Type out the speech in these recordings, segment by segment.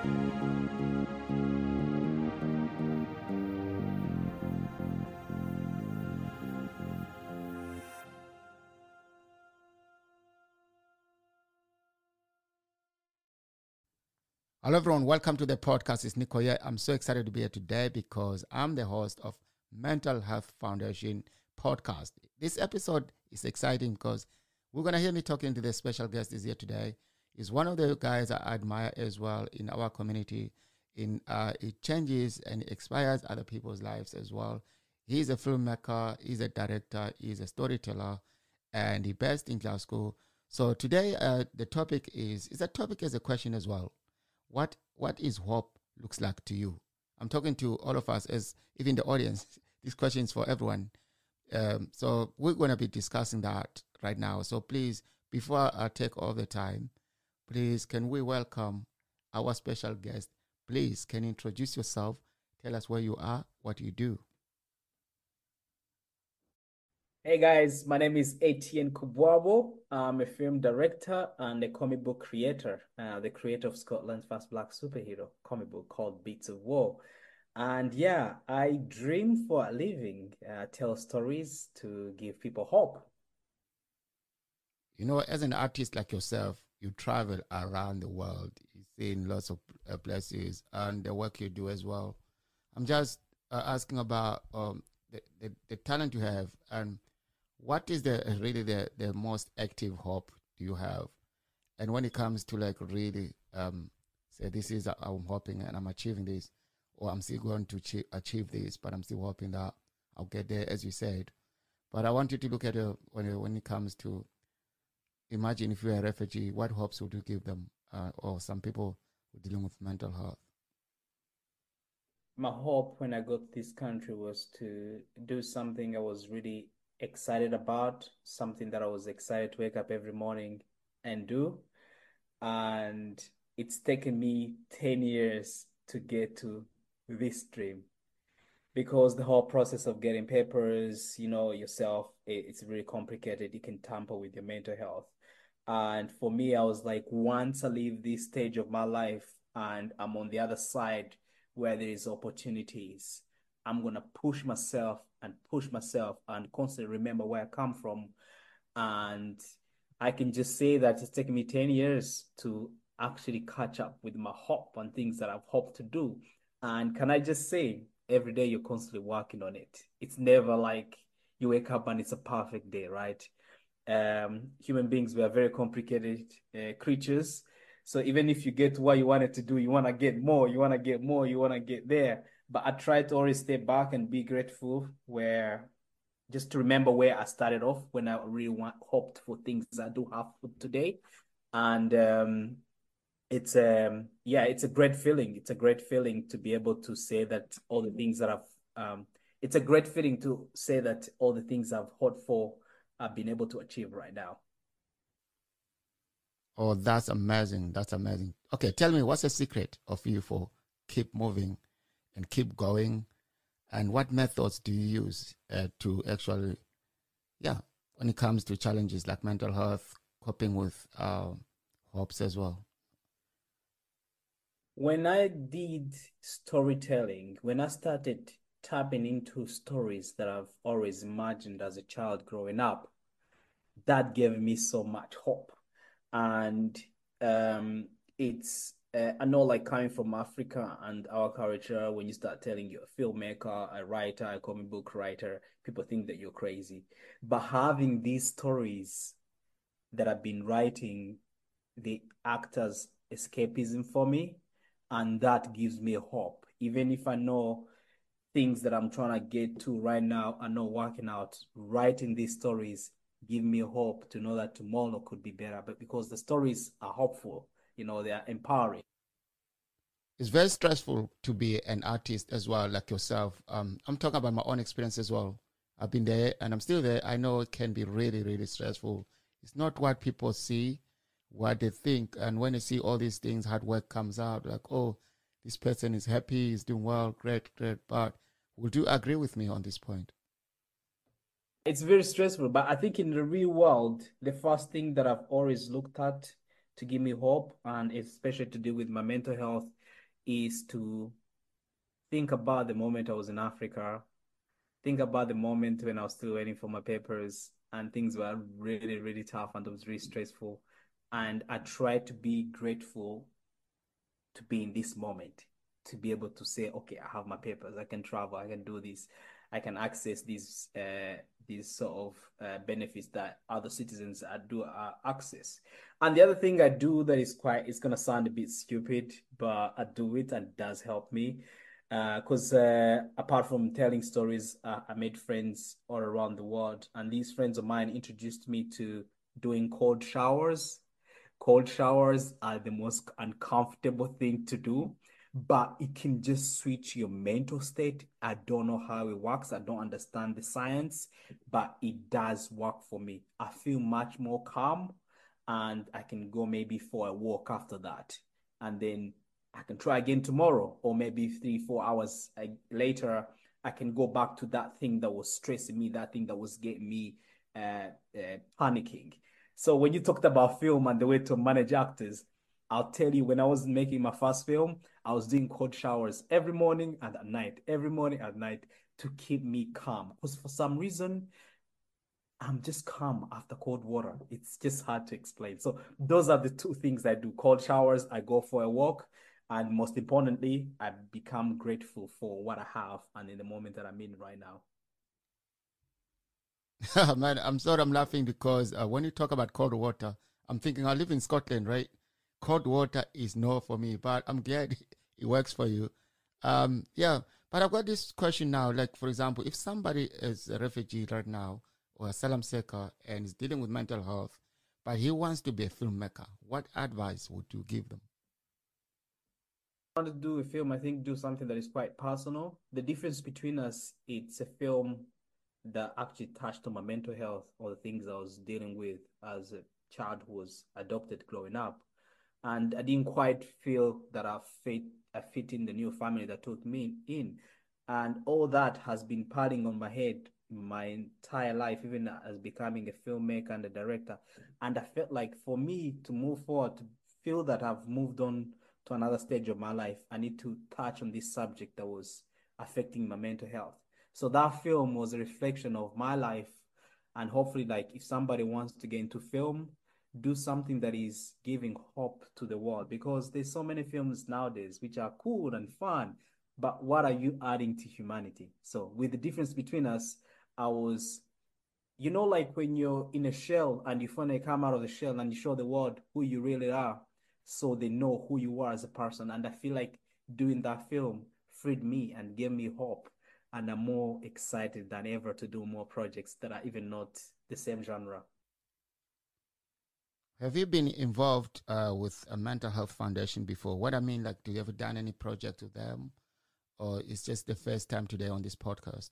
Hello, everyone. Welcome to the podcast. It's Nico here. I'm so excited to be here today because I'm the host of Mental Health Foundation podcast. This episode is exciting because we're going to hear me talking to the special guest is here today. He's one of the guys I admire as well in our community. In uh, it changes and inspires other people's lives as well. He's a filmmaker, he's a director, he's a storyteller, and he best in Glasgow. So today, uh, the topic is is a topic as a question as well what what is hope looks like to you i'm talking to all of us as even the audience this question is for everyone um, so we're going to be discussing that right now so please before i take all the time please can we welcome our special guest please can you introduce yourself tell us where you are what you do Hey guys, my name is Etienne Kubwabo. I'm a film director and a comic book creator, uh, the creator of Scotland's first black superhero comic book called Beats of War. And yeah, I dream for a living, uh, tell stories to give people hope. You know, as an artist like yourself, you travel around the world, you see in lots of uh, places, and the work you do as well. I'm just uh, asking about um, the, the, the talent you have and what is the really the, the most active hope you have and when it comes to like really um say this is i'm hoping and i'm achieving this or i'm still going to achieve this but i'm still hoping that i'll get there as you said but i want you to look at it when, when it comes to imagine if you're a refugee what hopes would you give them uh, or some people dealing with mental health my hope when i got this country was to do something i was really excited about, something that I was excited to wake up every morning and do. And it's taken me 10 years to get to this dream because the whole process of getting papers, you know, yourself, it's really complicated. You can tamper with your mental health. And for me, I was like, once I leave this stage of my life and I'm on the other side where there is opportunities, I'm gonna push myself and push myself and constantly remember where I come from. And I can just say that it's taken me 10 years to actually catch up with my hope and things that I've hoped to do. And can I just say, every day you're constantly working on it. It's never like you wake up and it's a perfect day, right? Um, human beings, we are very complicated uh, creatures. So even if you get what you wanted to do, you want to get more, you want to get more, you want to get there but I try to always stay back and be grateful where just to remember where I started off when I really want hoped for things I do have for today. And um, it's um yeah, it's a great feeling. It's a great feeling to be able to say that all the things that I've um it's a great feeling to say that all the things I've hoped for I've been able to achieve right now. Oh, that's amazing. That's amazing. Okay, tell me what's the secret of you for keep moving and keep going? And what methods do you use uh, to actually, yeah, when it comes to challenges like mental health, coping with uh, hopes as well? When I did storytelling, when I started tapping into stories that I've always imagined as a child growing up, that gave me so much hope. And um, it's uh, I know, like coming from Africa and our culture, when you start telling you're a filmmaker, a writer, a comic book writer, people think that you're crazy. But having these stories that I've been writing, the actors escapism for me, and that gives me hope. Even if I know things that I'm trying to get to right now are not working out, writing these stories give me hope to know that tomorrow could be better. But because the stories are hopeful, you know, they are empowering. It's very stressful to be an artist as well, like yourself. Um, I'm talking about my own experience as well. I've been there and I'm still there. I know it can be really, really stressful. It's not what people see, what they think. And when they see all these things, hard work comes out, like, oh, this person is happy, he's doing well, great, great. But would you agree with me on this point? It's very stressful, but I think in the real world, the first thing that I've always looked at to give me hope and especially to do with my mental health is to think about the moment I was in Africa, think about the moment when I was still waiting for my papers and things were really, really tough and it was really stressful. And I tried to be grateful to be in this moment, to be able to say, okay, I have my papers, I can travel, I can do this, I can access these uh, these sort of uh, benefits that other citizens do uh, access. And the other thing I do that is quite, it's gonna sound a bit stupid, but I do it and it does help me because uh, uh, apart from telling stories, uh, I made friends all around the world, and these friends of mine introduced me to doing cold showers. Cold showers are the most uncomfortable thing to do, but it can just switch your mental state. I don't know how it works. I don't understand the science, but it does work for me. I feel much more calm, and I can go maybe for a walk after that, and then I can try again tomorrow, or maybe three, four hours uh, later, I can go back to that thing that was stressing me, that thing that was getting me uh, uh, panicking. So when you talked about film and the way to manage actors, I'll tell you, when I was making my first film, I was doing cold showers every morning and at night, every morning at night to keep me calm. Because for some reason, I'm just calm after cold water. It's just hard to explain. So those are the two things I do. Cold showers, I go for a walk, and most importantly, I become grateful for what I have and in the moment that I'm in right now. Man, I'm sorry I'm laughing because uh, when you talk about cold water, I'm thinking I live in Scotland, right? Cold water is no for me, but I'm glad it works for you. Um, yeah, but I've got this question now. Like, for example, if somebody is a refugee right now or a asylum seeker and is dealing with mental health, but he wants to be a filmmaker, what advice would you give them? want to do a film, I think do something that is quite personal. The difference between us, it's a film that actually touched on my mental health or the things I was dealing with as a child who was adopted growing up. And I didn't quite feel that I fit I fit in the new family that took me in. And all that has been padding on my head my entire life, even as becoming a filmmaker and a director. And I felt like for me to move forward, to feel that I've moved on to another stage of my life, I need to touch on this subject that was affecting my mental health. So that film was a reflection of my life. And hopefully, like if somebody wants to get into film, do something that is giving hope to the world because there's so many films nowadays which are cool and fun, but what are you adding to humanity? So with the difference between us, I was, you know, like when you're in a shell and you finally come out of the shell and you show the world who you really are so they know who you are as a person. And I feel like doing that film freed me and gave me hope. And I'm more excited than ever to do more projects that are even not the same genre. Have you been involved uh, with a mental health foundation before? What I mean, like, do you ever done any project with them, or is just the first time today on this podcast?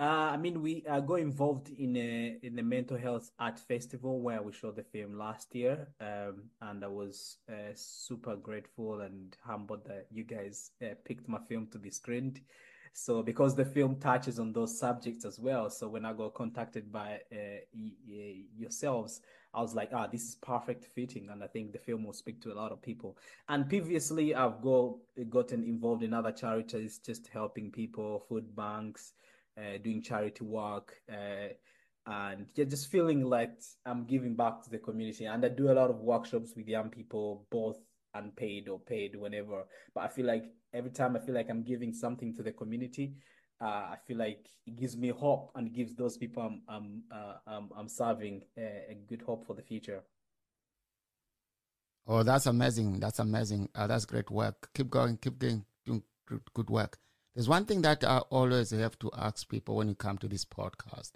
Uh, I mean, we uh, got involved in a in the mental health art festival where we showed the film last year, um, and I was uh, super grateful and humbled that you guys uh, picked my film to be screened. So because the film touches on those subjects as well, so when I got contacted by uh, yourselves, I was like, ah, this is perfect fitting, and I think the film will speak to a lot of people. And previously, I've got gotten involved in other charities, just helping people, food banks uh, doing charity work, uh, and yeah, just feeling like I'm giving back to the community. And I do a lot of workshops with young people, both unpaid or paid, whenever. But I feel like every time I feel like I'm giving something to the community, uh, I feel like it gives me hope and gives those people I'm I'm uh, I'm, I'm serving a, a, good hope for the future. Oh, that's amazing! That's amazing! Uh, that's great work. Keep going. Keep doing, doing good work. There's one thing that I always have to ask people when you come to this podcast.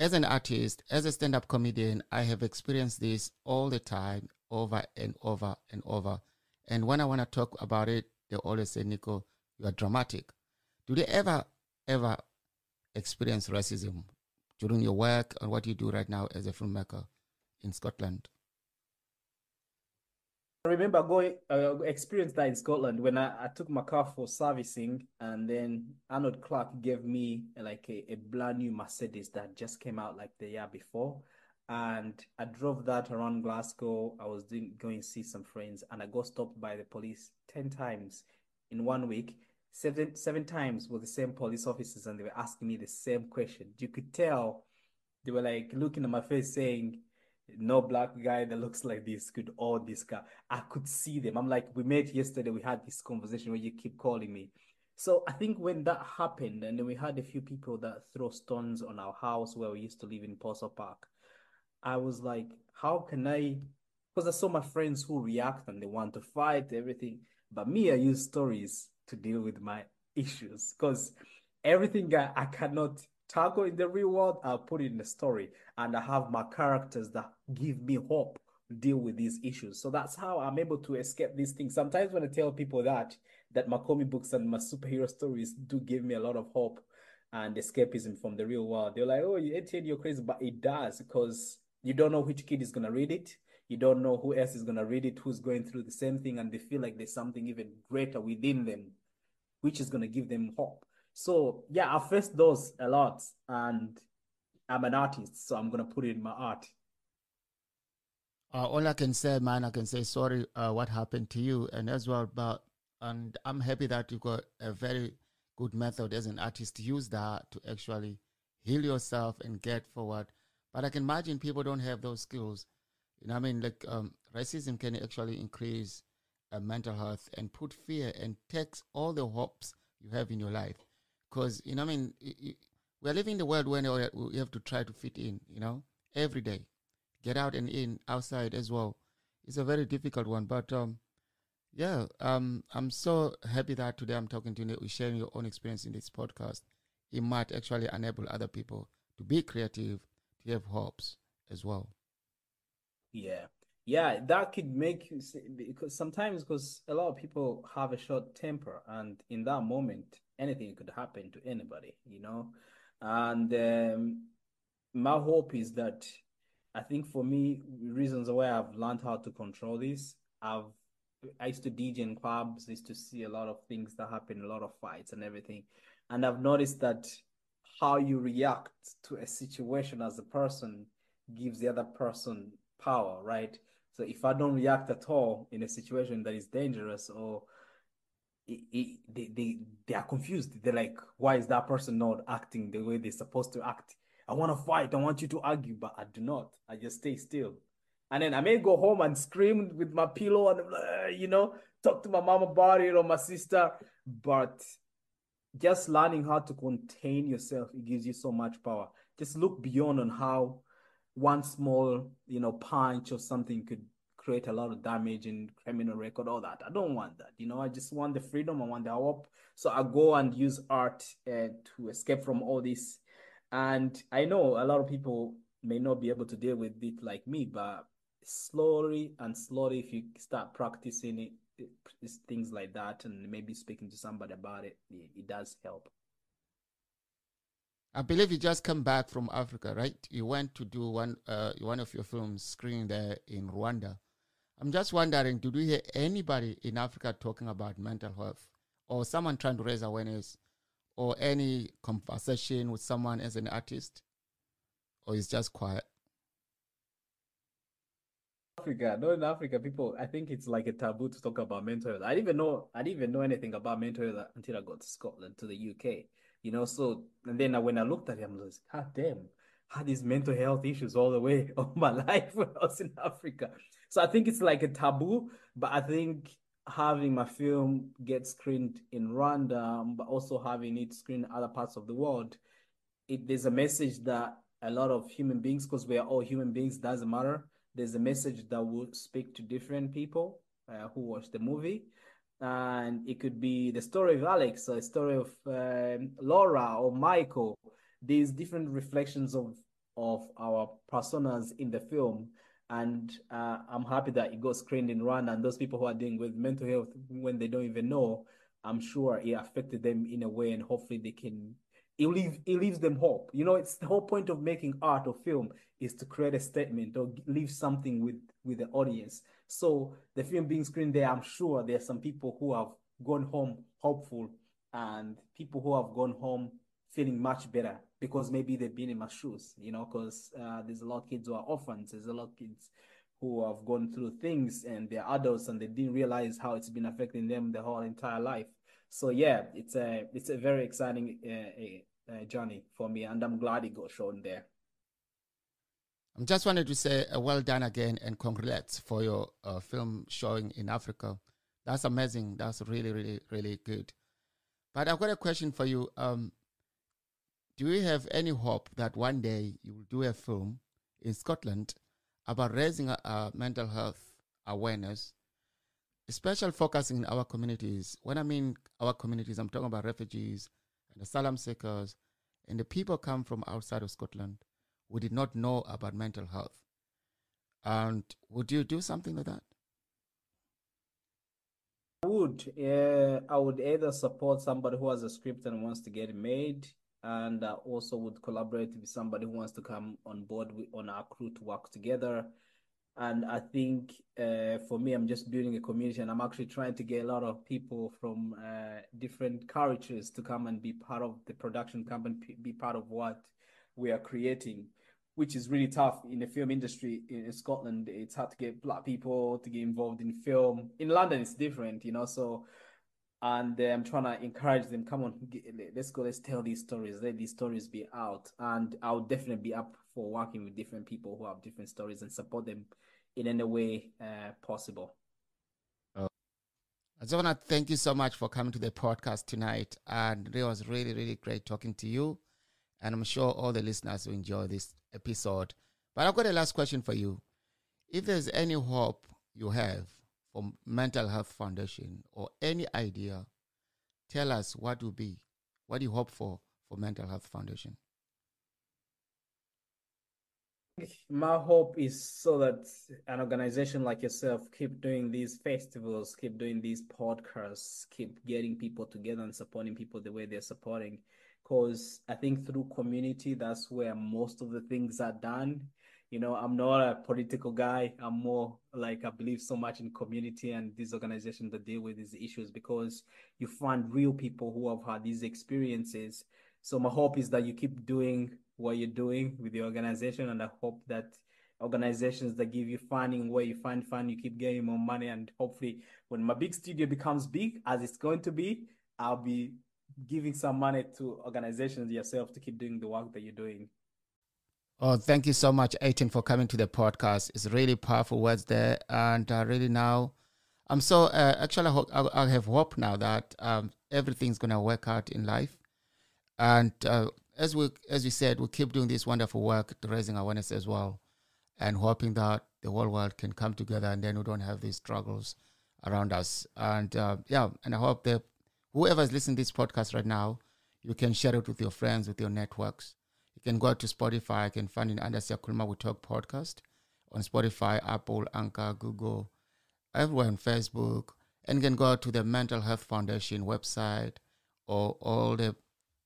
As an artist, as a stand up comedian, I have experienced this all the time, over and over and over. And when I want to talk about it, they always say, Nico, you are dramatic. Do they ever, ever experience racism during your work and what you do right now as a filmmaker in Scotland? I remember going uh, experienced that in Scotland when I, I took my car for servicing and then Arnold Clark gave me like a, a brand new Mercedes that just came out like the year before and I drove that around Glasgow. I was doing, going to see some friends, and I got stopped by the police ten times in one week. Seven seven times with the same police officers, and they were asking me the same question. You could tell they were like looking at my face, saying, "No black guy that looks like this could own this car." I could see them. I'm like, we met yesterday. We had this conversation where you keep calling me. So I think when that happened, and then we had a few people that throw stones on our house where we used to live in Possil Park. I was like, how can I? Because I saw my friends who react and they want to fight everything, but me, I use stories to deal with my issues because everything I, I cannot tackle in the real world, I'll put it in the story, and I have my characters that give me hope deal with these issues. So that's how I'm able to escape these things. Sometimes when I tell people that that my comic books and my superhero stories do give me a lot of hope and escapism from the real world. They're like, "Oh, you're crazy," but it does because you don't know which kid is gonna read it. You don't know who else is gonna read it, who's going through the same thing, and they feel like there's something even greater within them, which is gonna give them hope. So yeah, I faced those a lot, and I'm an artist, so I'm gonna put it in my art. Uh, all I can say, man, I can say sorry uh, what happened to you, and as well, but and I'm happy that you got a very good method as an artist to use that to actually heal yourself and get forward but I can imagine people don't have those skills. You know, I mean, like um, racism can actually increase uh, mental health and put fear and takes all the hopes you have in your life. Because you know, I mean, we're living in the world where we have to try to fit in. You know, every day, get out and in, outside as well. It's a very difficult one, but um, yeah, um, I'm so happy that today I'm talking to you, sharing your own experience in this podcast. It might actually enable other people to be creative to have hopes as well. Yeah. Yeah, that could make you because sometimes because a lot of people have a short temper, and in that moment, anything could happen to anybody, you know. And um, my hope is that I think for me, reasons why I've learned how to control this, I've I used to DJ in clubs, used to see a lot of things that happen, a lot of fights and everything, and I've noticed that how you react to a situation as a person gives the other person power, right? So if I don't react at all in a situation that is dangerous or it, it, they, they, they are confused. They're like, why is that person not acting the way they're supposed to act? I want to fight. I want you to argue, but I do not. I just stay still. And then I may go home and scream with my pillow and, uh, you know, talk to my mom about it or my sister. But just learning how to contain yourself it gives you so much power just look beyond on how one small you know punch or something could create a lot of damage in criminal record all that. I don't want that you know? I just want the freedom i want the hope. So i go and use art uh, to escape from all this. And i know a lot of people may not be able to deal with it like me but slowly and slowly if you start practicing it things like that and maybe speaking to somebody about it, it, it does help. I believe you just come back from Africa, right? You went to do one uh, one of your films screened there in Rwanda. I'm just wondering, did you hear anybody in Africa talking about mental health, or someone trying to raise awareness, or any conversation with someone as an artist, or is just quiet? Africa, no, in Africa, people, I think it's like a taboo to talk about mental health. I didn't even know, I didn't even know anything about mental health until I got to Scotland, to the UK. You know, so and then when I looked at him, I was like, God damn, I had these mental health issues all the way of my life when I was in Africa. So I think it's like a taboo, but I think having my film get screened in Rwanda, but also having it screened in other parts of the world, it there's a message that a lot of human beings, because we are all human beings, doesn't matter there's a message that will speak to different people uh, who watch the movie and it could be the story of alex a story of um, laura or michael these different reflections of of our personas in the film. And uh, i'm happy that it got screened in rwanda and those people who are dealing with mental health when they don't even know i'm sure it affected them in a way and hopefully they can it leaves it leaves them hope. You know, it's the whole point of making art or film is to create a statement or leave something with with the audience. So the film being screened there, I'm sure there are some people who have gone home hopeful and people who have gone home feeling much better because maybe they've been in my shoes, you know, because uh, there's a lot of kids who are orphans, there's a lot of kids who have gone through things and they're adults and they didn't realize how it's been affecting them the whole entire life. So yeah, it's a it's a very exciting uh, uh, journey for me, and I'm glad it got shown there. I am just wanted to say uh, well done again and congrats for your uh, film showing in Africa. That's amazing. That's really, really, really good. But I've got a question for you. Um, do you have any hope that one day you will do a film in Scotland about raising uh, mental health awareness, especially focusing in our communities? When I mean our communities, I'm talking about refugees and asylum seekers and the people come from outside of Scotland we did not know about mental health. And would you do something like that? I would. Yeah, I would either support somebody who has a script and wants to get made, and uh, also would collaborate with somebody who wants to come on board with, on our crew to work together. And I think uh, for me, I'm just building a community, and I'm actually trying to get a lot of people from uh, different cultures to come and be part of the production company, be part of what we are creating, which is really tough in the film industry in Scotland. It's hard to get black people to get involved in film. In London, it's different, you know. So, and uh, I'm trying to encourage them. Come on, get, let's go. Let's tell these stories. Let these stories be out. And I'll definitely be up for working with different people who have different stories and support them in any way uh, possible. I just want to thank you so much for coming to the podcast tonight. And it was really, really great talking to you. And I'm sure all the listeners will enjoy this episode. But I've got a last question for you. If there's any hope you have for Mental Health Foundation or any idea, tell us what will be, what do you hope for for Mental Health Foundation? My hope is so that an organization like yourself keep doing these festivals, keep doing these podcasts, keep getting people together and supporting people the way they're supporting because I think through community, that's where most of the things are done. You know, I'm not a political guy. I'm more like I believe so much in community and these organizations that deal with these issues because you find real people who have had these experiences. So my hope is that you keep doing what you're doing with the organization, and I hope that organizations that give you funding where you find fun, you keep getting more money, and hopefully, when my big studio becomes big, as it's going to be, I'll be giving some money to organizations yourself to keep doing the work that you're doing. Oh, thank you so much, Aiton, for coming to the podcast. It's really powerful words there, and uh, really now, I'm so uh, actually I, hope, I, I, have hope now that um, everything's gonna work out in life, and uh, as we as we said, we keep doing this wonderful work, raising awareness as well, and hoping that the whole world can come together, and then we don't have these struggles around us. And uh, yeah, and I hope that whoever is listening to this podcast right now, you can share it with your friends, with your networks. You can go to Spotify. You can find it under Siakulma We Talk podcast on Spotify, Apple, Anchor, Google, everywhere on Facebook. And you can go to the Mental Health Foundation website or all the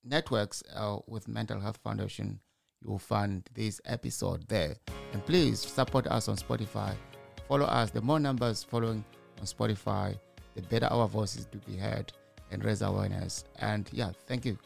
networks uh, with Mental Health Foundation. You will find this episode there. And please support us on Spotify. Follow us. The more numbers following on Spotify, the better our voices to be heard and raise awareness. And yeah, thank you